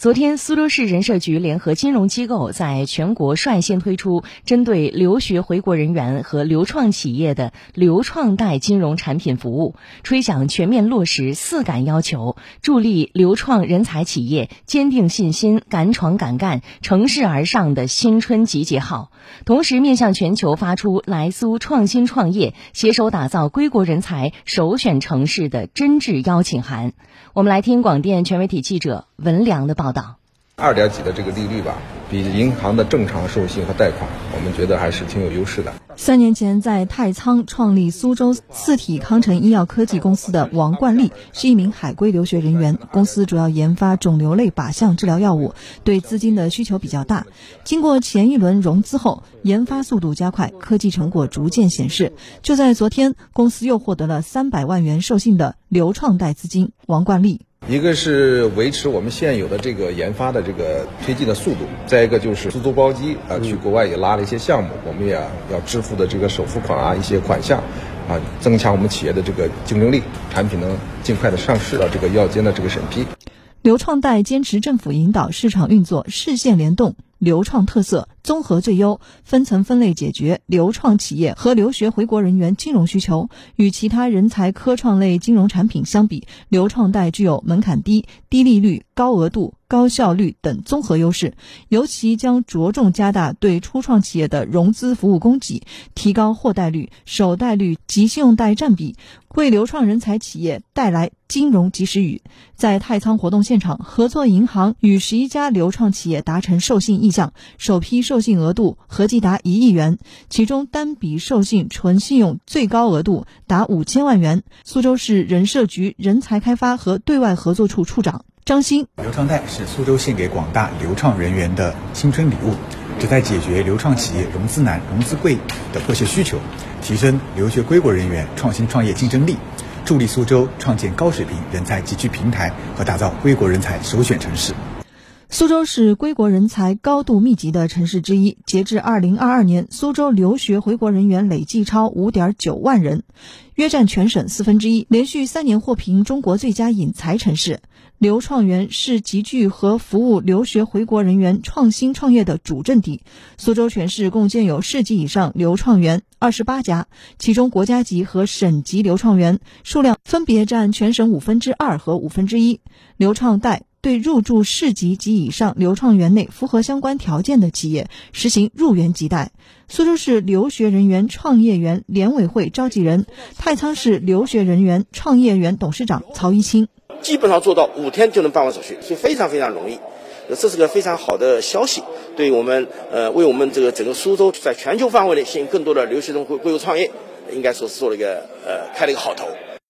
昨天，苏州市人社局联合金融机构在全国率先推出针对留学回国人员和留创企业的留创贷金融产品服务，吹响全面落实“四敢”要求，助力留创人才企业坚定信心、敢闯敢干、乘势而上的新春集结号。同时，面向全球发出“来苏创新创业，携手打造归国人才首选城市”的真挚邀请函。我们来听广电全媒体记者文良的报。报道，二点几的这个利率吧，比银行的正常授信和贷款，我们觉得还是挺有优势的。三年前在太仓创立苏州四体康臣医药科技公司的王冠利是一名海归留学人员，公司主要研发肿瘤类靶向治疗药物，对资金的需求比较大。经过前一轮融资后，研发速度加快，科技成果逐渐显示。就在昨天，公司又获得了三百万元授信的流创贷资金。王冠丽。一个是维持我们现有的这个研发的这个推进的速度，再一个就是出租包机啊，去国外也拉了一些项目，我们也要支付的这个首付款啊，一些款项啊，增强我们企业的这个竞争力，产品能尽快的上市啊，这个药监的这个审批。流创贷坚持政府引导市场运作，市县联动。流创特色综合最优，分层分类解决流创企业和留学回国人员金融需求。与其他人才科创类金融产品相比，流创贷具有门槛低、低利率、高额度。高效率等综合优势，尤其将着重加大对初创企业的融资服务供给，提高货贷率、首贷率及信用贷占比，为流创人才企业带来金融及时雨。在太仓活动现场，合作银行与十一家流创企业达成授信意向，首批授信额度合计达一亿元，其中单笔授信纯信用最高额度达五千万元。苏州市人社局人才开发和对外合作处处长。张鑫，流创贷是苏州献给广大流创人员的青春礼物，旨在解决流创企业融资难、融资贵的迫切需求，提升留学归国人员创新创业竞争力，助力苏州创建高水平人才集聚平台和打造归国人才首选城市。苏州是归国人才高度密集的城市之一，截至二零二二年，苏州留学回国人员累计超五点九万人，约占全省四分之一，连续三年获评中国最佳引才城市。留创园是集聚和服务留学回国人员创新创业的主阵地。苏州全市共建有市级以上留创园二十八家，其中国家级和省级留创园数量分别占全省五分之二和五分之一。留创贷对入驻市级及以上留创园内符合相关条件的企业实行入园即贷。苏州市留学人员创业园联委会召集人、太仓市留学人员创业园董事长曹一清。基本上做到五天就能办完手续，所以非常非常容易，这是个非常好的消息，对我们呃为我们这个整个苏州在全球范围内吸引更多的留学生归归国创业，应该说是做了一个呃开了一个好头。